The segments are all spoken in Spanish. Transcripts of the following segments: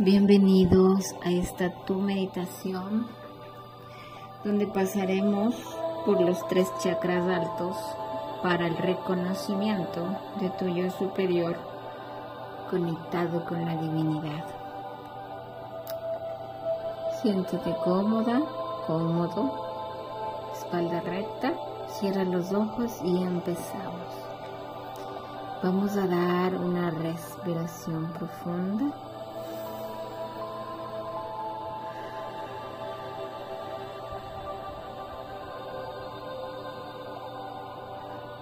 Bienvenidos a esta tu meditación donde pasaremos por los tres chakras altos para el reconocimiento de tu yo superior conectado con la divinidad. Siéntete cómoda, cómodo, espalda recta, cierra los ojos y empezamos. Vamos a dar una respiración profunda.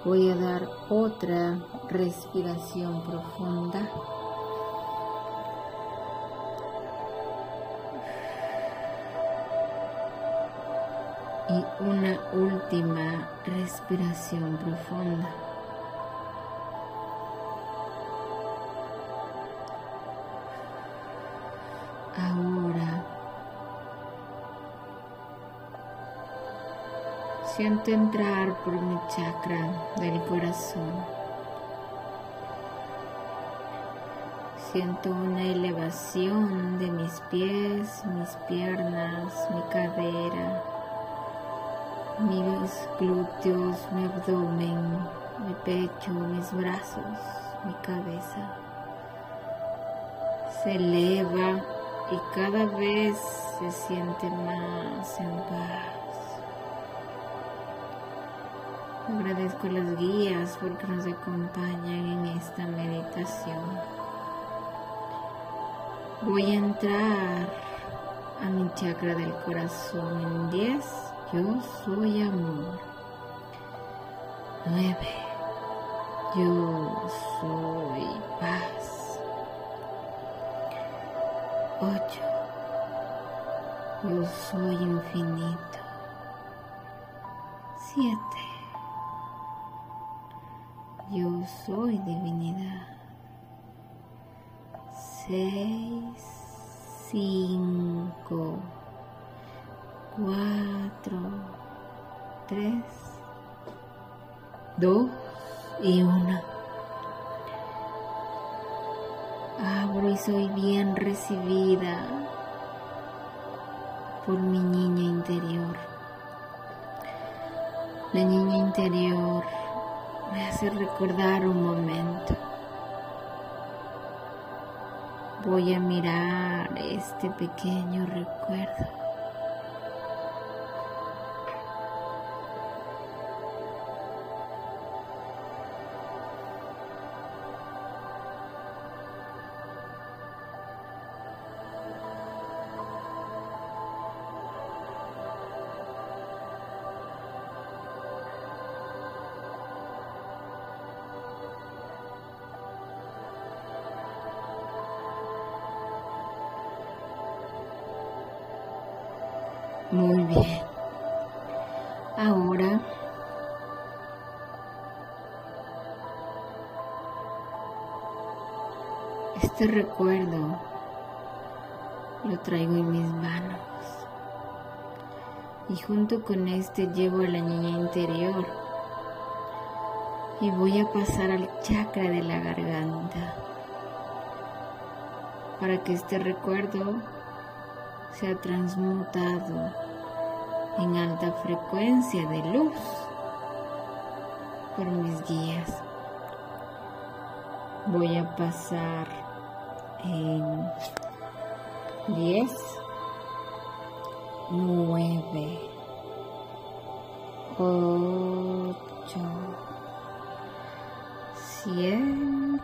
Voy a dar otra respiración profunda. Y una última respiración profunda. Siento entrar por mi chakra del corazón. Siento una elevación de mis pies, mis piernas, mi cadera, mis glúteos, mi abdomen, mi pecho, mis brazos, mi cabeza. Se eleva y cada vez se siente más en paz. Agradezco a las guías porque nos acompañan en esta meditación. Voy a entrar a mi chakra del corazón en 10. Yo soy amor. 9. Yo soy paz. 8. Yo soy infinito. 7. Yo soy divinidad. 6, 5, 4, 3, 2 y 1. Abro y soy bien recibida por mi niña interior. La niña interior me hace recordar un momento. Voy a mirar este pequeño recuerdo. Muy bien. Ahora este recuerdo lo traigo en mis manos. Y junto con este llevo a la niña interior. Y voy a pasar al chakra de la garganta. Para que este recuerdo sea transmutado en alta frecuencia de luz por mis guías. Voy a pasar en 10, 9, 8, 7,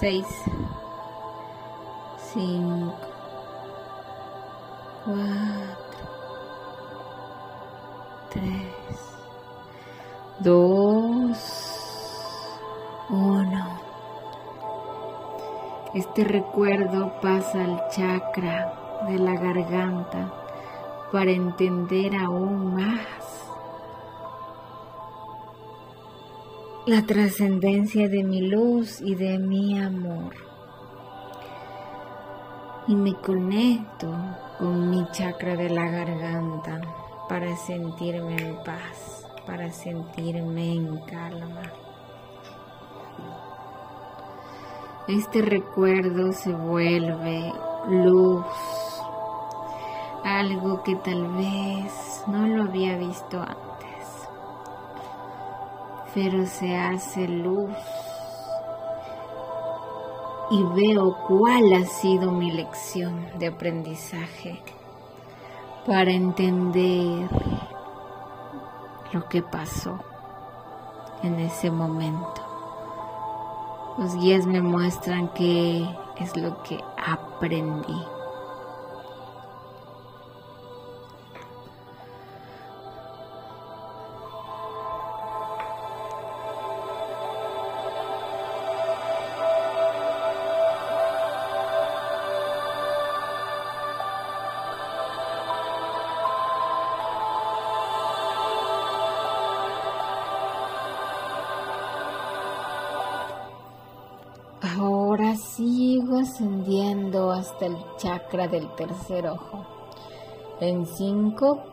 6, 5, dos, uno. Este recuerdo pasa al chakra de la garganta para entender aún más la trascendencia de mi luz y de mi amor. Y me conecto con mi chakra de la garganta para sentirme en paz, para sentirme en calma. este recuerdo se vuelve luz, algo que tal vez no lo había visto antes, pero se hace luz y veo cuál ha sido mi lección de aprendizaje para entender lo que pasó en ese momento. Los guías me muestran qué es lo que aprendí. Ahora sigo ascendiendo hasta el chakra del tercer ojo. En 5,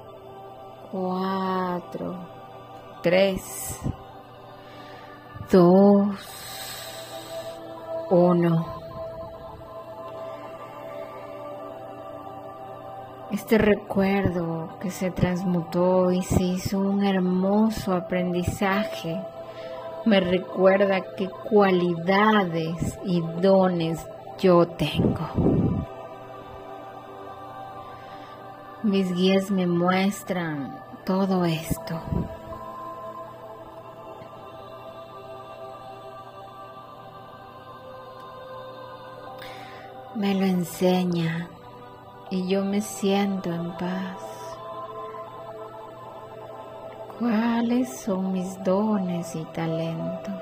4, 3, 2, 1. Este recuerdo que se transmutó y se hizo un hermoso aprendizaje me recuerda qué cualidades y dones yo tengo. Mis guías me muestran todo esto. Me lo enseña y yo me siento en paz. ¿Cuáles son mis dones y talentos?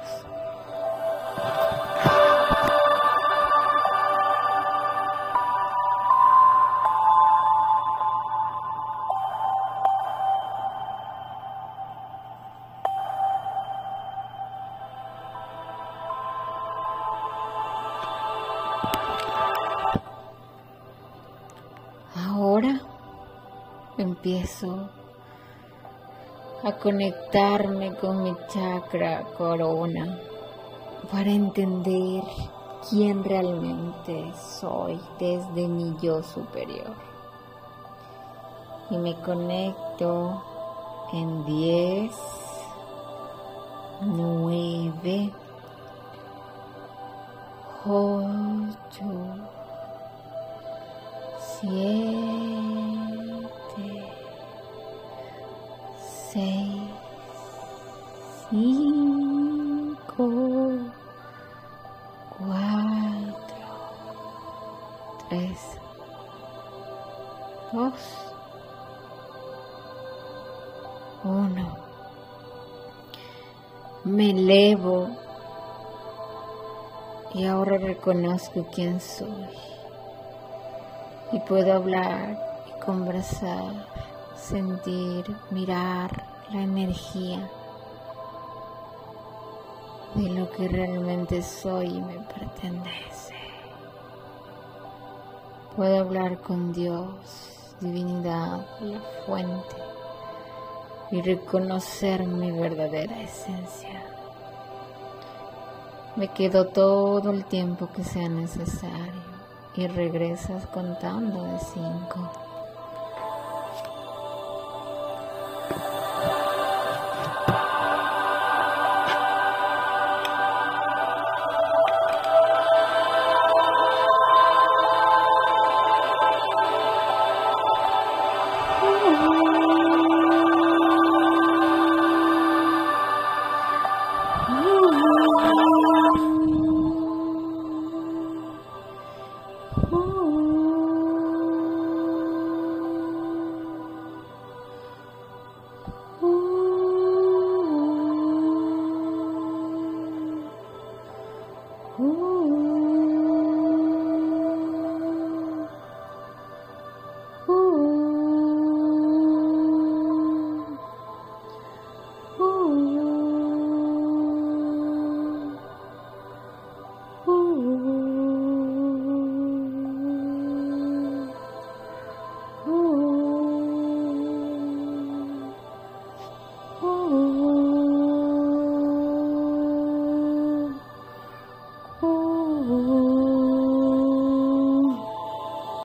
Ahora empiezo a conectarme con mi chakra corona para entender quién realmente soy desde mi yo superior. Y me conecto en 10, 9, 8, 7, seis, cinco, cuatro, tres, dos, uno. Me elevo y ahora reconozco quién soy y puedo hablar conversar sentir, mirar la energía de lo que realmente soy y me pertenece. Puedo hablar con Dios, divinidad, la fuente y reconocer mi verdadera esencia. Me quedo todo el tiempo que sea necesario y regresas contando de cinco.